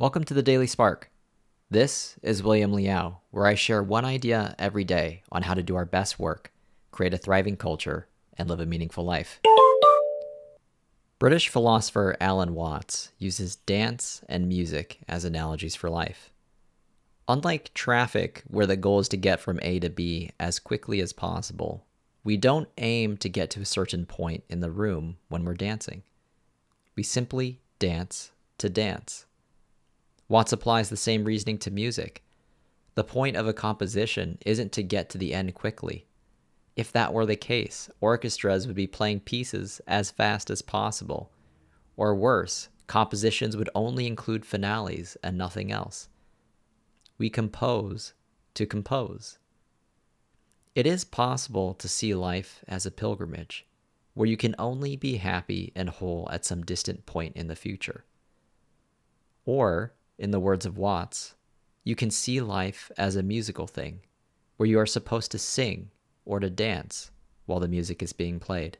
Welcome to the Daily Spark. This is William Liao, where I share one idea every day on how to do our best work, create a thriving culture, and live a meaningful life. British philosopher Alan Watts uses dance and music as analogies for life. Unlike traffic, where the goal is to get from A to B as quickly as possible, we don't aim to get to a certain point in the room when we're dancing. We simply dance to dance. Watts applies the same reasoning to music. The point of a composition isn't to get to the end quickly. If that were the case, orchestras would be playing pieces as fast as possible. Or worse, compositions would only include finales and nothing else. We compose to compose. It is possible to see life as a pilgrimage, where you can only be happy and whole at some distant point in the future. Or, in the words of Watts, you can see life as a musical thing, where you are supposed to sing or to dance while the music is being played.